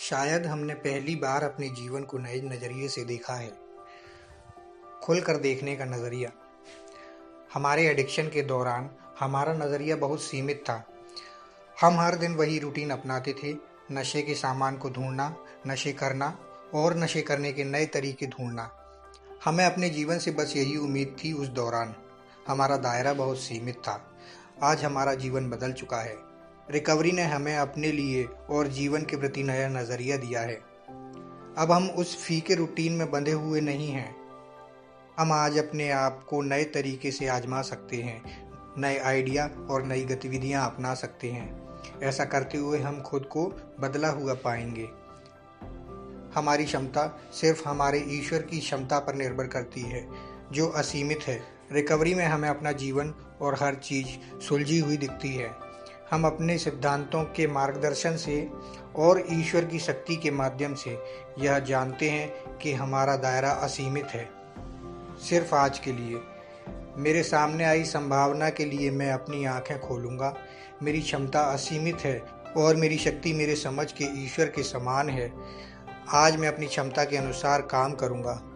शायद हमने पहली बार अपने जीवन को नए नज़रिए से देखा है। खुल कर देखने का नज़रिया। हमारे एडिक्शन के दौरान हमारा नज़रिया बहुत सीमित था। हम हर दिन वही रूटीन अपनाते थे, नशे के सामान को ढूंढना, नशे करना और नशे करने के नए तरीके ढूंढना। हमें अपने जीवन से बस यही उम्मीद थी उस दौरान। हमारा दायरा बहुत सीमित था। आज हमारा जीवन बदल चुका है। रिकवरी ने हमें अपने लिए और जीवन के प्रति नया नज़रिया दिया है। अब हम उस फीके रूटीन में बंधे हुए नहीं हैं। हम आज अपने आप को नए तरीके से आजमा सकते हैं, नए आइडिया और नई गतिविधियाँ अपना सकते हैं। ऐसा करते हुए हम खुद को बदला हुआ पाएँगे। हमारी क्षमता सिर्फ़ हमारे ईश्वर की क्षमता पर निर्भर करती है, जो असीमित है। रिकवरी में हमें अपना जीवन और हर चीज़ सुलझी हुई दिखती है। हम अपने सिद्धांतों के मार्गदर्शन से और ईश्वर की शक्ति के माध्यम से यह जानते हैं कि हमारा दायरा असीमित है। सिर्फ़ आज के लिए। मेरे सामने आई संभावना के लिए मैं अपनी आँखें खोलूँगा। मेरी क्षमता असीमित है और मेरी शक्ति मेरे समझ के ईश्वर के समान है। आज मैं अपनी क्षमता के अनुसार काम करूँगा।